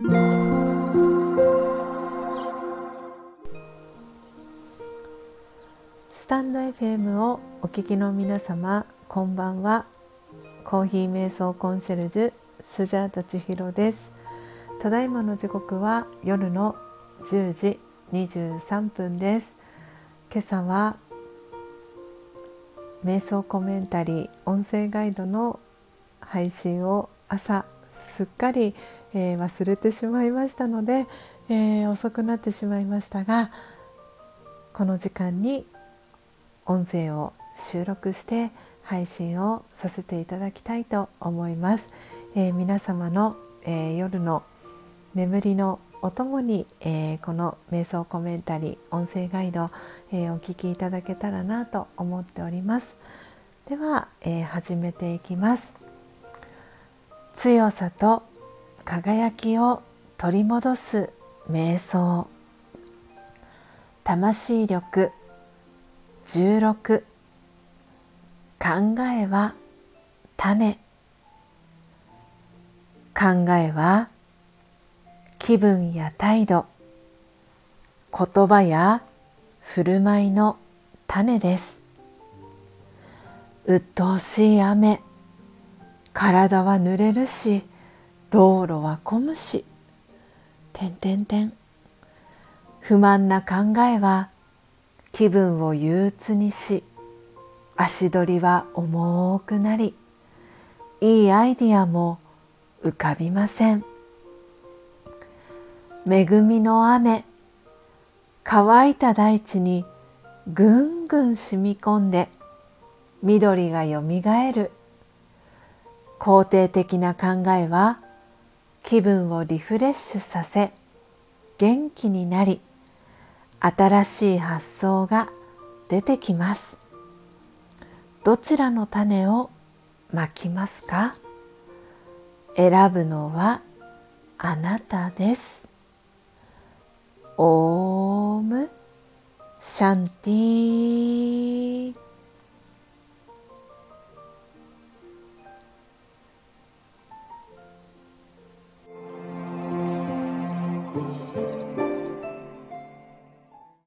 スタンド FM をお聞きの皆様こんばんは。コーヒー瞑想コンシェルジュスジャータ千尋です。ただいまの時刻は夜の10時23分です。今朝は瞑想コメンタリー音声ガイドの配信を朝すっかり、えー、忘れてしまいましたので、えー、遅くなってしまいましたがこの時間に音声を収録して配信をさせていただきたいと思います。えー、皆様の、え夜の眠りのおともに、えー、この瞑想コメンタリー音声ガイド、えー、お聞きいただけたらなと思っておりますでは、えー、始めていきます強さと輝きを取り戻す瞑想。魂力。16考えは種。考えは気分や態度。言葉や振る舞いの種です。鬱陶しい雨。体は濡れるし道路は混むし。点点点不満な考えは気分を憂鬱にし足取りは重くなりいいアイディアも浮かびません。恵みの雨。乾いた大地にぐんぐん染み込んで緑がよみがえる。肯定的な考えは気分をリフレッシュさせ元気になり新しい発想が出てきます。どちらの種をまきますか？選ぶのはあなたです。オームシャンティー。Música